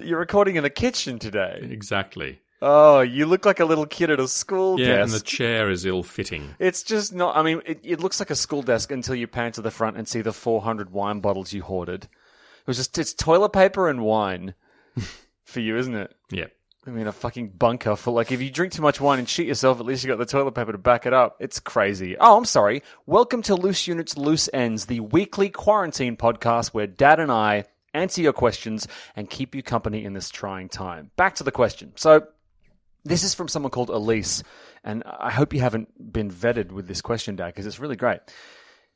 You're recording in a kitchen today. Exactly. Oh, you look like a little kid at a school Yeah, desk. and the chair is ill fitting. It's just not. I mean, it, it looks like a school desk until you pan to the front and see the 400 wine bottles you hoarded. It was just it's toilet paper and wine for you, isn't it? Yeah. I mean, a fucking bunker for like if you drink too much wine and shit yourself, at least you got the toilet paper to back it up. It's crazy. Oh, I'm sorry. Welcome to Loose Units, Loose Ends, the weekly quarantine podcast where Dad and I answer your questions and keep you company in this trying time. Back to the question. So, this is from someone called Elise, and I hope you haven't been vetted with this question, Dad, because it's really great.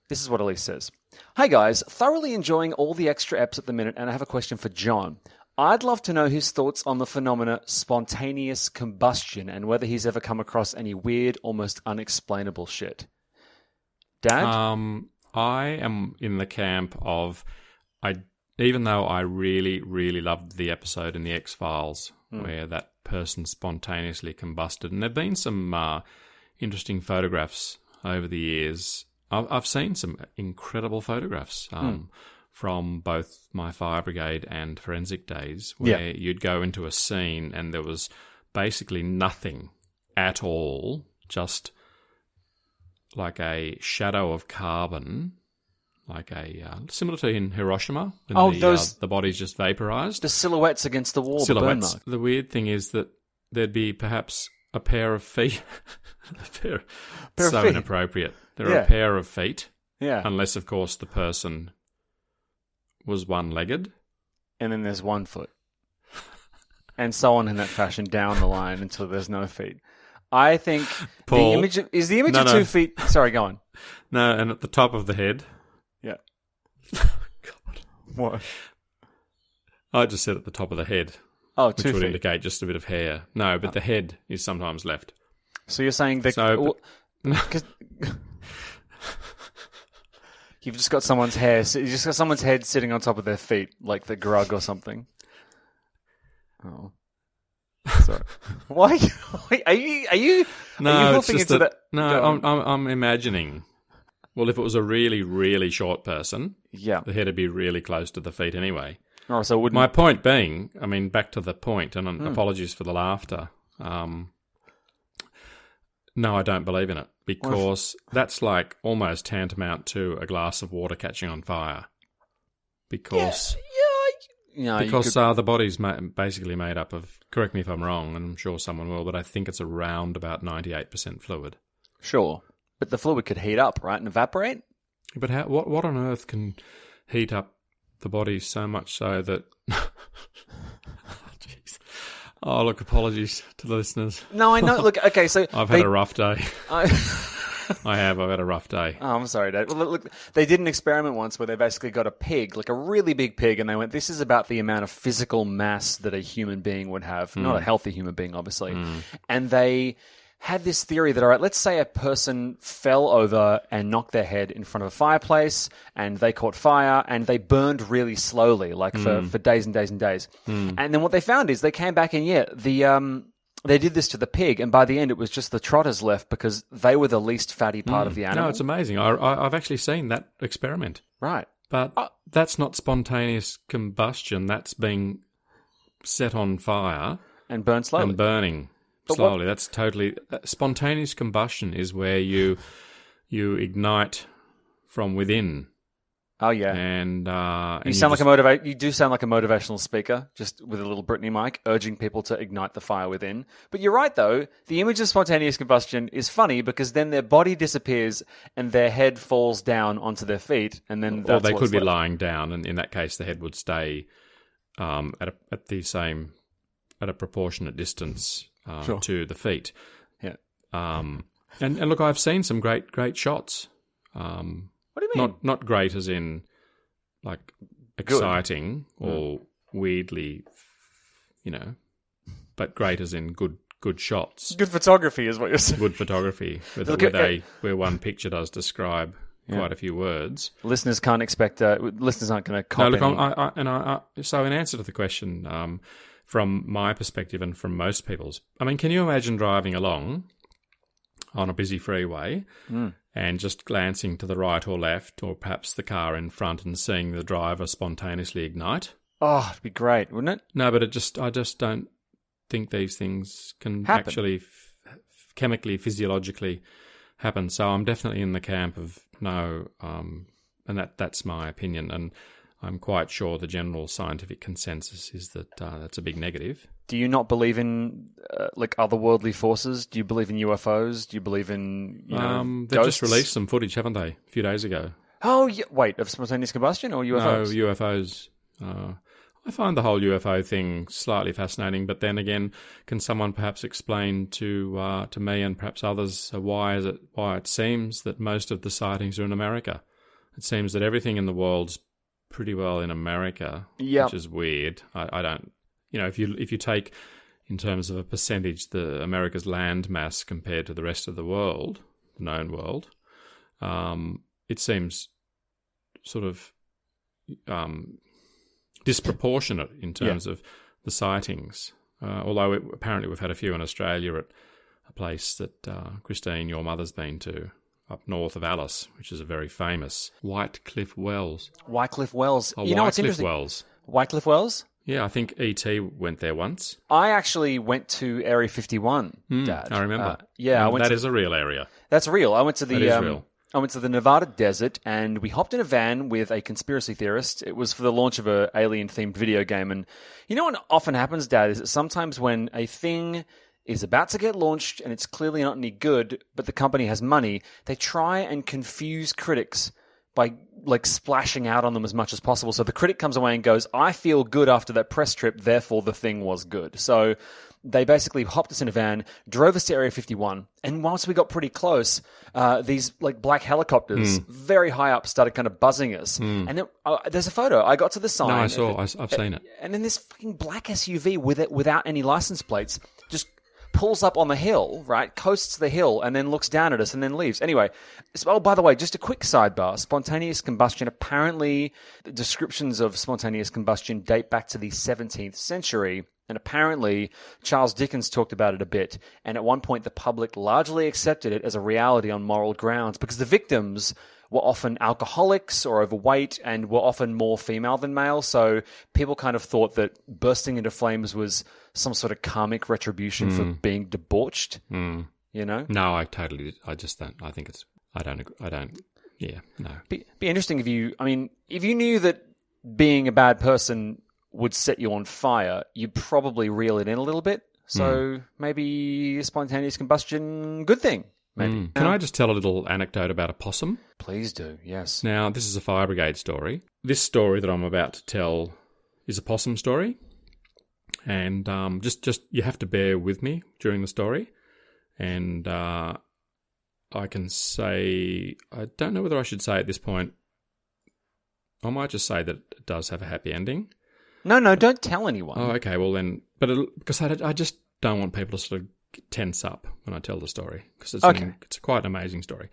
This is what Elise says. Hi guys, thoroughly enjoying all the extra eps at the minute, and I have a question for John. I'd love to know his thoughts on the phenomena spontaneous combustion and whether he's ever come across any weird, almost unexplainable shit. Dad? Um, I am in the camp of I, even though I really, really loved the episode in the X Files where that person spontaneously combusted, and there've been some uh, interesting photographs over the years. I've, I've seen some incredible photographs. Um, From both my fire brigade and forensic days, where Yeah. you'd go into a scene and there was basically nothing at all, just like a shadow of carbon, like a uh, similar to in Hiroshima. When Oh, the, those- uh, the body's just vaporized. the silhouettes against the wall, the Silhouettes. mark. The weird thing is that there'd be perhaps a pair of feet. a pair, Pair of so feet. inappropriate. There are a pair of feet, Yeah. unless of course the person was one-legged. and then there's one foot. And so on in that fashion down the line until there's no feet. I think the Paul. image of, is the image No, of no. two feet. Sorry, go on. No, and at the top of the head. Yeah. What? I just said at the top of the head, Oh, which would feet. indicate just a bit of hair. No, but the head is sometimes left. So you're saying that So- 'cause- you've just got someone's hair. So you just got someone's head sitting on top of their feet, like the grug or something. Oh, sorry. Why? Are you? Are you? are No, you it's just into that. that? No, I'm. I'm, I'm imagining. Well, if it was a really, really short person, yeah. the head would be really close to the feet anyway. Oh, so wouldn't My point being, I mean, back to the point, and Hmm. apologies for the laughter. Um, no, I don't believe in it because that's like almost tantamount to a glass of water catching on fire. Because you know, you because could- uh, the body's ma- basically made up of. Correct me if I'm wrong, and I'm sure someone will, but I think it's around about 98% fluid. sure, but the fluid could heat up, right, and evaporate. But how, what what on earth can heat up the body so much so that? Oh, jeez. Oh, look! Apologies to the listeners. No, I know. Look, okay, so I've they- had a rough day. I, I have. I've had a rough day. Oh, I'm sorry, Dad. Well, look, they did an experiment once where they basically got a pig, like a really big pig, and they went, "This is about the amount of physical mass that a human being would have, not a hmm. healthy human being, obviously." Hmm. And they had this theory that, all right, let's say a person fell over and knocked their head in front of a fireplace, and they caught fire, and they burned really slowly, like for, hmm. for days and days and days. Hmm. And then what they found is they came back and yeah, the um. They did this to the pig, and by the end, it was just the trotters left because they were the least fatty part of hmm. the animal. No, it's amazing. I, I, I've actually seen that experiment, right. but uh, that's not spontaneous combustion. That's being set on fire and burn slowly. and burning But what- slowly. That's totally uh, spontaneous combustion. Is where you you ignite from within Oh yeah. and uh, You sound like a motivate. You do sound like a motivational speaker, just with a little Britney mic, urging people to ignite the fire within. But you're right, though. The image of spontaneous combustion is funny because then their body disappears and their head falls down onto their feet, and then or they could be left. lying down, and in that case, the head would stay um, at a, at the same at a proportionate distance uh, Sure. to the feet. Yeah. Um, and and look, I've seen some great great shots. Um, What do you mean? not not great as in like exciting or weirdly, you know, but great as in good good shots, Good photography is what you're saying. good photography, with, Look with a where one picture does describe quite a few words. Listeners can't expect. Uh, listeners aren't going to No, look. I, I, and I, so in answer to the question, um, from my perspective and from most people's, I mean, can you imagine driving along on a busy freeway Hmm. and just glancing to the right or left, or perhaps the car in front, and seeing the driver spontaneously ignite? oh, it'd be great, wouldn't it? No, but it just, I just don't think these things can Happen. actually f- chemically, physiologically happen. So I'm definitely in the camp of no, um, and that that's my opinion, and I'm quite sure the general scientific consensus is that uh, that's a big negative. Do you not believe in uh, like otherworldly forces? Do you believe in UFOs? Do you believe in you know um, they've just released some footage, haven't they, a few days ago? Oh, yeah. wait, of spontaneous combustion or UFOs? No UFOs. Uh, I find the whole UFO thing slightly fascinating, but then again, can someone perhaps explain to uh, to me and perhaps others uh, why is it why it seems that most of the sightings are in America? It seems that everything in the world's pretty well in America, Yep. which is weird. I, I don't, you know, if you if you take in terms of a percentage the America's land mass compared to the rest of the world, the known world, um, it seems sort of um, disproportionate in terms of the sightings. Uh, although it, apparently we've had a few in Australia at a place that uh, Christine, your mother's been to, up north of Alice, which is a very famous Wycliffe Wells. Wycliffe Wells. Oh, you know what's Wycliffe interesting? Wells. Wycliffe Wells. Yeah, I think E.T. went there once. I actually went to Area 51, Dad. Hmm, I remember. Uh, yeah, I went that to is a real area. That's real. I went to the That is um, real. I went to the Nevada desert and we hopped in a van with a conspiracy theorist. It was for the launch of a alien themed video game and you know what often happens dad is that sometimes when a thing is about to get launched and it's clearly not any good but the company has money, they try and confuse critics by like splashing out on them as much as possible. So the critic comes away and goes, I feel good after that press trip, therefore the thing was good. So they basically hopped us in a van, drove us to Area 51, and once we got pretty close, uh, these like black helicopters, Hmm. very high up, started kind of buzzing us. And then, uh, there's a photo. I got to the sign. No, I saw. it- I, have seen it. and then this fucking black SUV with it without any license plates pulls up on the hill, right? Coasts the hill and then looks down at us and then leaves. Anyway, oh, by the way, just a quick sidebar: spontaneous combustion. Apparently, descriptions of spontaneous combustion date back to the 17th century. And apparently, Charles Dickens talked about it a bit. And at one point, the public largely accepted it as a reality on moral grounds because the victims were often alcoholics or overweight and were often more female than male. So people kind of thought that bursting into flames was some sort of karmic retribution for hmm. being debauched. Mm. You know? No, I totally. I just don't. I think it's. I don't. agree- I don't. Yeah. No. Be, be interesting if you, I mean, if you knew that being a bad person would set you on fire, you'd probably reel it in a little bit. So hmm. maybe spontaneous combustion, good thing. Maybe. Hmm. Can I just tell a little anecdote about a possum? Please do. Yes. Now, this is a fire brigade story. This story that I'm about to tell is a possum story, and um, just just you have to bear with me during the story. And uh, I can say I don't know whether I should say at this point. I might just say that it does have a happy ending. No, no, don't tell anyone. Oh, okay. Well, then, but it'll, because I, I just don't want people to sort of tense up when I tell the story because it's Okay. an, it's quite an amazing story.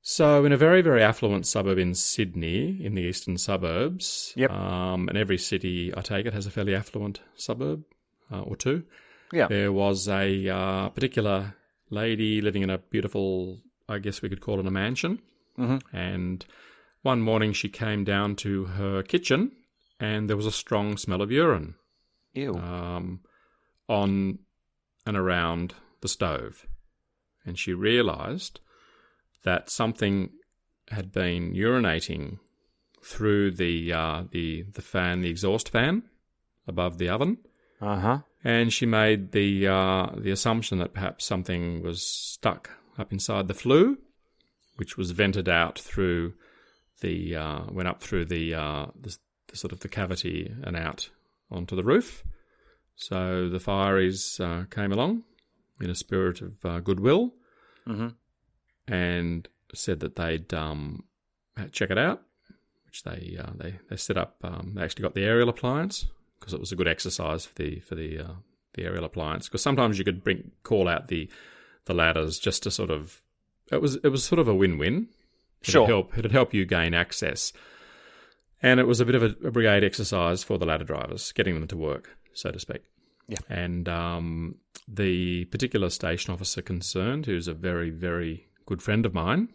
So, in a very very affluent suburb in Sydney, in the eastern suburbs, Yep. um, and every city I take it has a fairly affluent suburb uh, or two. yeah. There was a uh, particular lady living in a beautiful, I guess we could call it a mansion. Mm-hmm. And one morning she came down to her kitchen and there was a strong smell of urine Ew. um, on and around the stove. And she realized that something had been urinating through the uh, the the fan, the exhaust fan above the oven, Uh huh. and she made the uh, the assumption that perhaps something was stuck up inside the flue, which was vented out through the uh, went up through the, uh, the the sort of the cavity and out onto the roof. So the fireys uh, came along in a spirit of uh, goodwill Mm-hmm. And said that they'd um, check it out, which they uh, they they set up. Um, they actually got the aerial appliance because it was a good exercise for the for the uh, the aerial appliance. Because sometimes you could bring call out the the ladders just to sort of it was it was sort of a win win. Sure. It'd help it'd help you gain access, and it was a bit of a, a brigade exercise for the ladder drivers, getting them to work, so to speak. Yeah. And um, the particular station officer concerned, who's a very, very good friend of mine,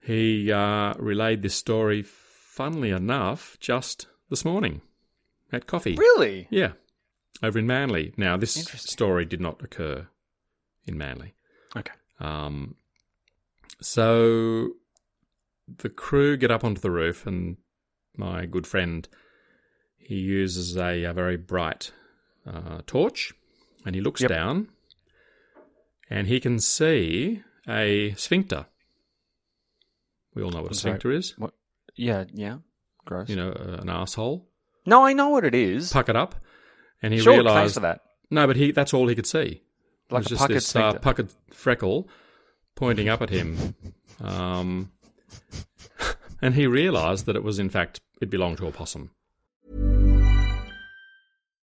he uh, relayed this story, funnily enough, just this morning at coffee. Really? Yeah, over in Manly. Now, this story did not occur in Manly. Okay. Um, so the crew get up onto the roof, and my good friend he uses a, a very bright uh, torch, and he looks Yep. down, and he can see a sphincter. We all know what a sorry. sphincter is. What? Yeah. Yeah. Gross. You know, uh, an asshole. No, I know what it is. Puckered up, and he sure. Realised for that. no, but he—that's all he could see. It Like was a just puckered this uh, puckered freckle pointing up at him, um, and he realised that it was in fact it belonged to a possum.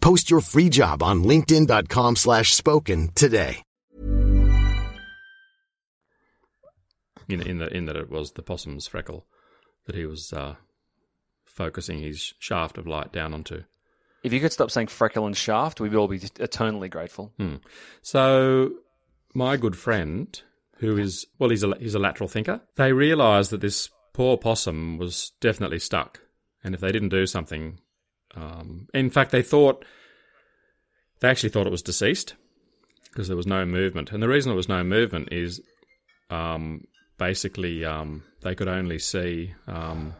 Post your free job on linkedin.com slash spoken today. In in that in that it was the possum's freckle that he was uh, focusing his shaft of light down onto. If you could stop saying freckle and shaft, we'd all be eternally grateful. Hmm. So my good friend, who is well, he's a he's a lateral thinker. They realised that this poor possum was definitely stuck, and if they didn't do something, um, in fact, they thought they actually thought it was deceased because there was no movement, and the reason there was no movement is um, basically um, they could only see, um,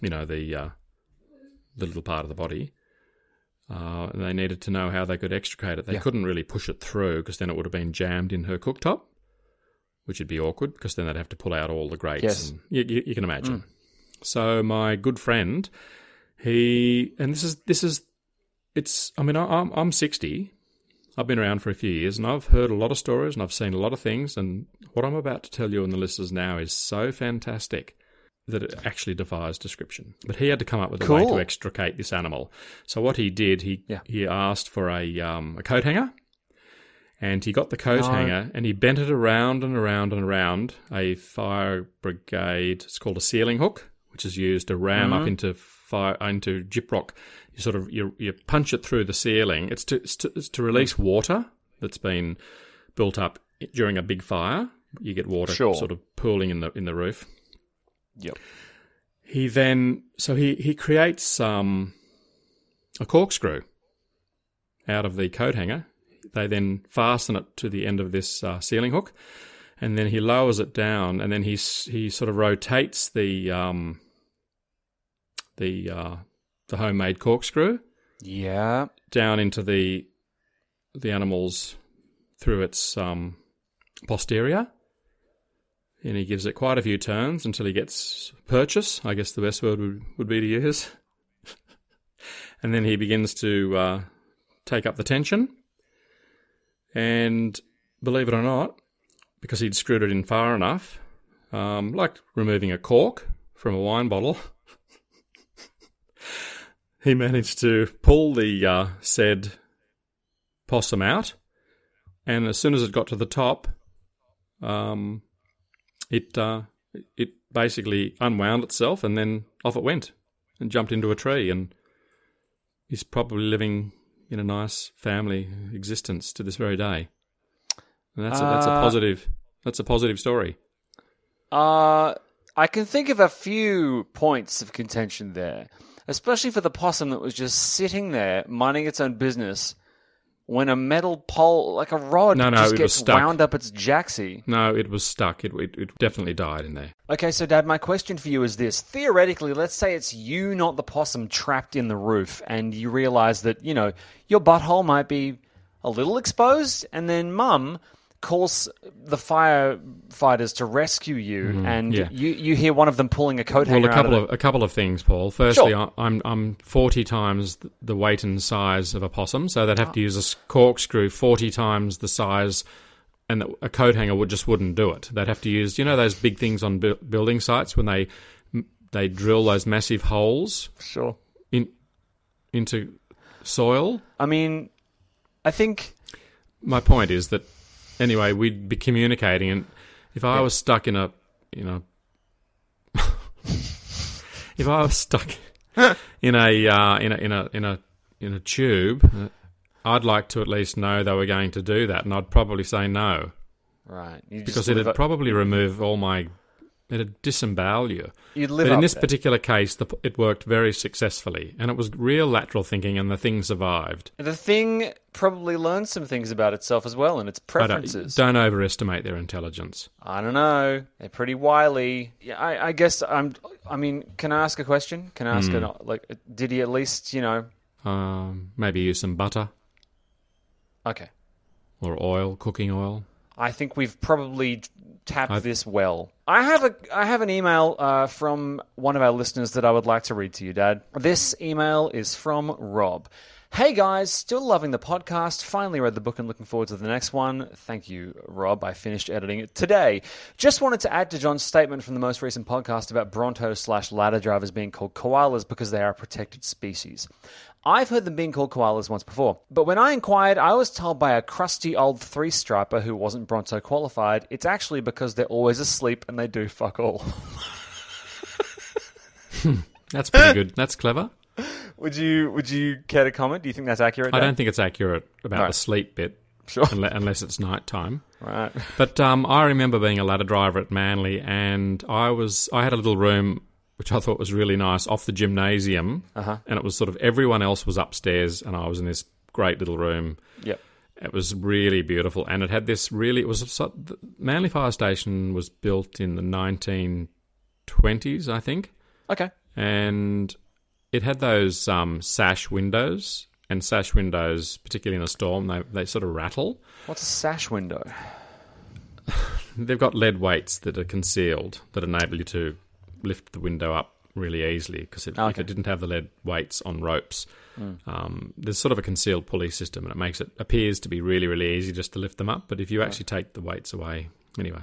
you know, the uh, the little part of the body. Uh, and they needed to know how they could extricate it. They Yeah. couldn't really push it through because then it would have been jammed in her cooktop, which would be awkward because then they'd have to pull out all the grates. Yes. And you, you, you can imagine. So my good friend, he and this is this is it's. I mean, I, I'm I'm sixty. I've been around for a few years, and I've heard a lot of stories, and I've seen a lot of things. And what I'm about to tell you and the listeners now is so fantastic. that it actually defies description. But he had to come up with a way to extricate this animal. So what he did, he Yeah. he asked for a um, a coat hanger, and he got the coat No. hanger and he bent it around and around and around a fire brigade. It's called a ceiling hook, which is used to ram Mm-hmm. up into fire into gyprock. You sort of you you punch it through the ceiling. It's to it's to, it's to release water that's been built up during a big fire. You get water Sure. sort of pooling in the in the roof. Yep. He then so he he creates um a corkscrew out of the coat hanger. They then fasten it to the end of this uh, ceiling hook, and then he lowers it down, and then he he sort of rotates the um the uh, the homemade corkscrew Yeah. down into the the animal's through its um, posterior, and he gives it quite a few turns until he gets purchase. I guess the best word would, would be to use. and then he begins to uh, take up the tension, and believe it or not, because he'd screwed it in far enough, um, like removing a cork from a wine bottle. he managed to pull the uh, said possum out, and as soon as it got to the top, um, it uh, it basically unwound itself, and then off it went, and jumped into a tree, and he's probably living in a nice family existence to this very day. And that's a, that's a Uh, positive. That's a positive story. Uh, I can think of a few points of contention there, especially for the possum that was just sitting there minding its own business when a metal pole, like a rod, No, no, just gets wound up its jacksy. No, it was stuck. It, it it definitely died in there. Okay, so Dad, my question for you is this: theoretically, let's say it's you, not the possum, trapped in the roof, and you realize that you know your butthole might be a little exposed, and then Mum calls the firefighters to rescue you, and Mm-hmm. yeah. you you hear one of them pulling a coat Well, hanger a out couple of of a couple of things, Paul. Firstly, Sure. I I'm I'm forty times the weight and size of a possum, so they'd have to use a corkscrew forty times the size, and a coat hanger would just wouldn't do it. They'd have to use you know those big things on bu- building sites when they they drill those massive holes Sure. in into soil. I mean, I think My point is that anyway, we'd be communicating, and if I was stuck in a you know. if I was stuck in a uh, in a in a in a in a tube, uh, I'd like to at least know they were going to do that, and I'd probably say no right you because it'd probably remove all my. It'd disembowel you. You'd live but in this there. particular case, the, it worked very successfully, and it was real lateral thinking, and the thing survived. the thing probably learned some things about itself as well and its uh, preferences. don't overestimate their intelligence. I don't know. They're pretty wily. Yeah, I, I guess I'm. I mean, can I ask a question? Can I ask Hmm. an like? Did he at least you know? Um, maybe use some butter Okay, or oil, cooking oil. I think we've probably tapped I've- this well. I have a I have an email uh, from one of our listeners that I would like to read to you, Dad. This email is from Rob. Hey guys, still loving the podcast. Finally read the book and looking forward to the next one. Thank you, Rob. I finished editing it today. Just wanted to add to John's statement from the most recent podcast about Bronto slash ladder drivers being called koalas because they are a protected species. I've heard them being called koalas once before, but when I inquired, I was told by a crusty old three striper who wasn't Bronto qualified, it's actually because they're always asleep and they do fuck all. That's pretty good. That's clever. would you would you care to comment? Do you think that's accurate? I don't think it's accurate about Right. the sleep bit, Sure. unle- unless it's night time. Right. But um, I remember being a ladder driver at Manly, and I was I had a little room which I thought was really nice off the gymnasium, Uh-huh. and it was sort of everyone else was upstairs, and I was in this great little room. Yep. It was really beautiful, and it had this really. It was a so- the Manly Fire Station was built in the nineteen twenties, I think, Okay. and it had those um, sash windows. And sash windows, particularly in a storm, they they sort of rattle. What's a sash window? They've got lead weights that are concealed that enable you to lift the window up really easily because if Okay. it didn't have the lead weights on ropes, um, there's sort of a concealed pulley system and it makes it appears to be really really easy just to lift them up. But if you actually take the weights away, anyway,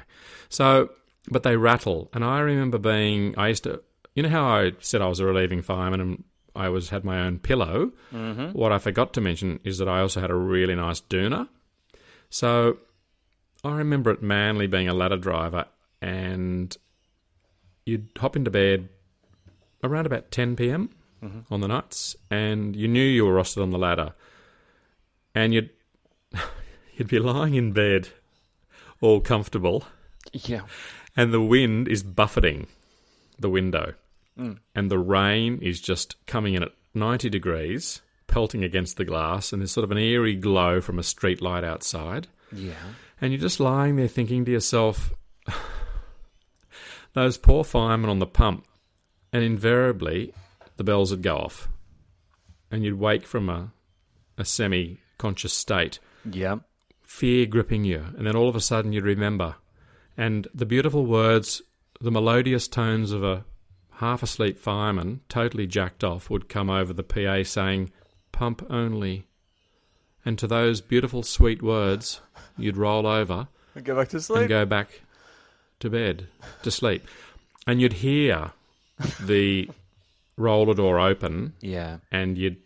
so but they rattle. And I remember being, I used to, you know how I said I was a relieving fireman and I was had my own pillow. Mhm. What I forgot to mention is that I also had a really nice doona. So I remember at Manly being a ladder driver, and you'd hop into bed around about 10 p.m. Mhm. on the nights, and you knew you were rostered on the ladder, and you'd you'd be lying in bed, all comfortable, Yeah. and the wind is buffeting the window, Mm. and the rain is just coming in at 90 degrees, pelting against the glass, and there's sort of an eerie glow from a street light outside. Yeah. And you're just lying there thinking to yourself, those poor firemen on the pump. And invariably, the bells would go off. And you'd wake from a, a semi conscious state, Yeah. fear gripping you. And then all of a sudden, you'd remember. And the beautiful words, the melodious tones of a half asleep fireman, totally jacked off, would come over the PA saying, Pump only. And to those beautiful, sweet words, you'd roll over and Go back to sleep. and go back to bed to sleep. And you'd hear the roller door open, Yeah. and you'd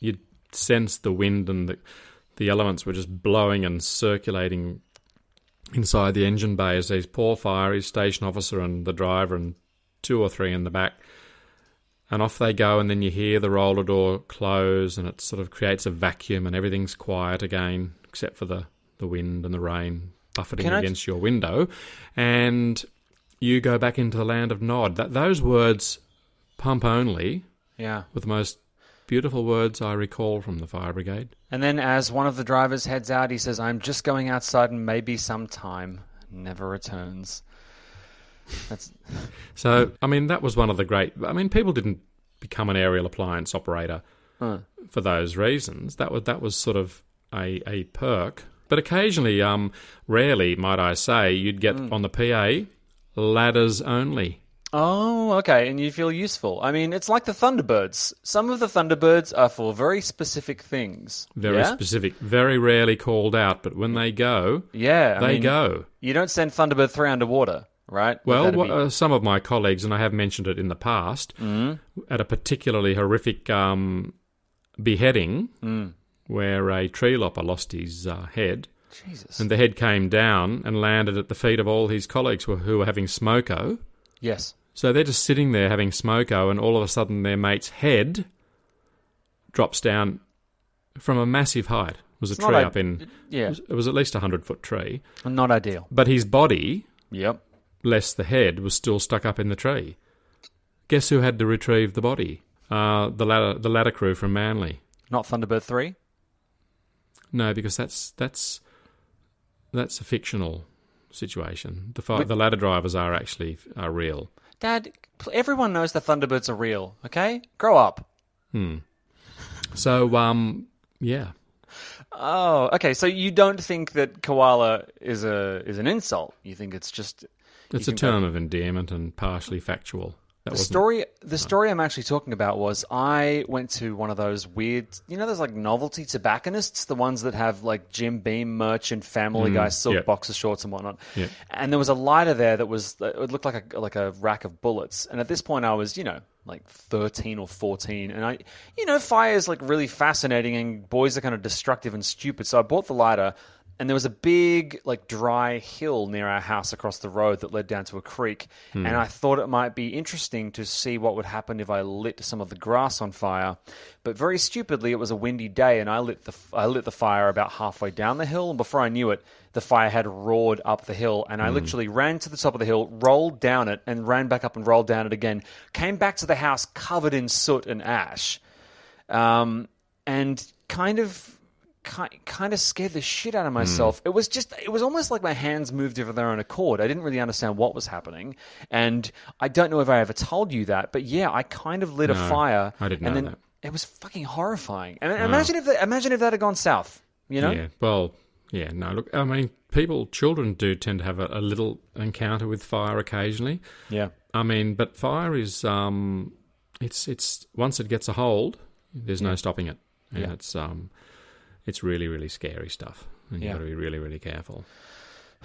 you'd sense the wind and the the elements were just blowing and circulating inside the engine bay as these poor fireys, station officer and the driver and two or three in the back. And off they go, and then you hear the roller door close, and it sort of creates a vacuum, and everything's quiet again, except for the, the wind and the rain buffeting Can against your window. And you go back into the land of Nod. That those words, pump only, Yeah. were the most beautiful words I recall from the fire brigade. And then, as one of the drivers heads out, he says, "I'm just going outside, and maybe sometime." Never returns. That's So, I mean, that was one of the great. I mean, people didn't become an aerial appliance operator Huh. for those reasons. That was that was sort of a, a perk. But occasionally, um, rarely, might I say, you'd get on the PA ladders only. Oh, okay, and you feel useful. I mean, it's like the Thunderbirds. Some of the Thunderbirds are for very specific things. Very yeah? specific, very rarely called out, but when they go, Yeah, I they mean, go. You don't send Thunderbird three underwater, right? Well, be- uh, some of my colleagues, and I have mentioned it in the past, Mm. at a particularly horrific um, beheading Mm. Where a tree lopper lost his uh, head. Jesus. And the head came down and landed at the feet of all his colleagues who, who were having smoko. yes. So they're just sitting there having smoko, and all of a sudden their mate's head drops down from a massive height. It was a It's tree i- up in. yeah. It was, it was at least a hundred foot tree. Not ideal. But his body, Yep. less the head, was still stuck up in the tree. Guess who had to retrieve the body? Uh, the ladder, the ladder crew from Manly. Not Thunderbird three. No, because that's that's that's a fictional situation. The fi- the ladder drivers are actually are real. Dad, everyone knows the Thunderbirds are real. Okay, grow up. Hmm. So um yeah. Oh, okay. So you don't think that koala is a is an insult? You think it's just It's a term of endearment and partially factual. That the story the story I'm actually talking about was I went to one of those weird you know those like novelty tobacconists the ones that have like Jim Beam merch and Family Mm, Guy silk yeah. boxer shorts and whatnot. And there was a lighter there that was it looked like a like a rack of bullets. And at this point I was you know like 13 or 14 and I you know fire is like really fascinating and boys are kind of destructive and stupid. So I bought the lighter and there was a big like dry hill near our house across the road that led down to a creek. Hmm. and i thought it might be interesting to see what would happen if i lit some of the grass on fire. But very stupidly it was a windy day and i lit the i lit the fire about halfway down the hill. And before i knew it the fire had roared up the hill. And i literally ran to the top of the hill rolled down it and ran back up and rolled down it again. Came back to the house covered in soot and ash. Um, and kind of ki- kind of scared the shit out of myself. It was just it was almost like my hands moved of their own accord. I didn't really understand what was happening, and I don't know if I ever told you that, but yeah, I kind of lit a fire. I didn't and know then that. It was fucking horrifying. And imagine if that, imagine if that had gone south. You know? Yeah. Well, yeah. No. Look, I mean, people, children do tend to have a, a little encounter with fire occasionally. Yeah. I mean, but fire is um, it's it's once it gets a hold, there's no stopping it, and Yeah. it's um, it's really really scary stuff, and Yeah. you've got to be really really careful.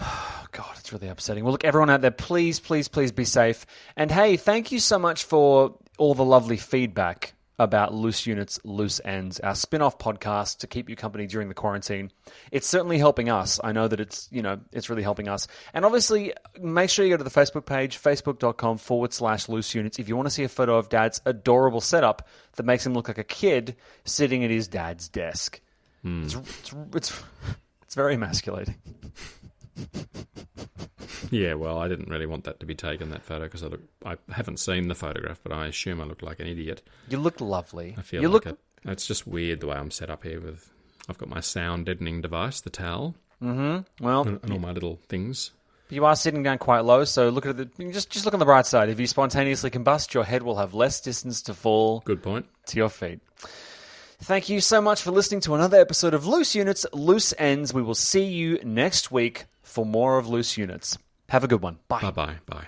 Oh, God, it's really upsetting. Well, look, everyone out there, please, please, please be safe. And hey, thank you so much for all the lovely feedback about Loose Units, Loose Ends, our spin off podcast to keep you company during the quarantine. It's certainly helping us. I know that it's, you know, it's really helping us. And obviously, make sure you go to the Facebook page, facebook.com forward slash loose units, if you want to see a photo of dad's adorable setup that makes him look like a kid sitting at his dad's desk. It's, it's, it's, it's very emasculating. Yeah, well, I didn't really want that to be taken that photo because I look. I haven't seen the photograph, but I assume I look like an idiot. You look lovely. I feel you like look. a, it's just weird the way I'm set up here. With I've got my sound deadening device, the towel, Mm-hmm. Well, and, and all my little things. You are sitting down quite low, so look at the just just look on the bright side. If you spontaneously combust, your head will have less distance to fall Good point. to your feet. Thank you so much for listening to another episode of Loose Units, Loose Ends. We will see you next week for more of Loose Units. Have a good one. Bye. Bye bye bye.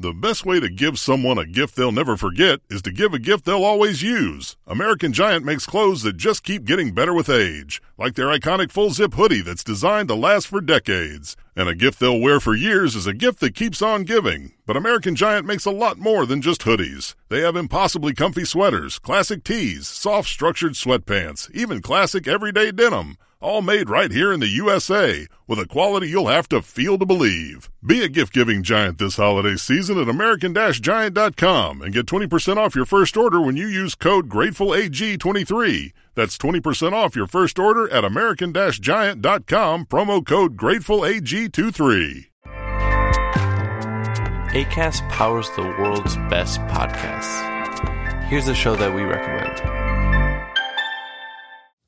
The best way to give someone a gift they'll never forget is to give a gift they'll always use. American Giant makes clothes that just keep getting better with age, like their iconic full zip hoodie that's designed to last for decades. And a gift they'll wear for years is a gift that keeps on giving. But American Giant makes a lot more than just hoodies. They have impossibly comfy sweaters, classic tees, soft structured sweatpants, even classic everyday denim. All made right here in the USA with a quality you'll have to feel to believe. Be a gift giving giant this holiday season at American Giant.com and get 20% off your first order when you use code GratefulAG23. That's 20% off your first order at American Giant.com, promo code GratefulAG23. ACAST powers the world's best podcasts. Here's a show that we recommend.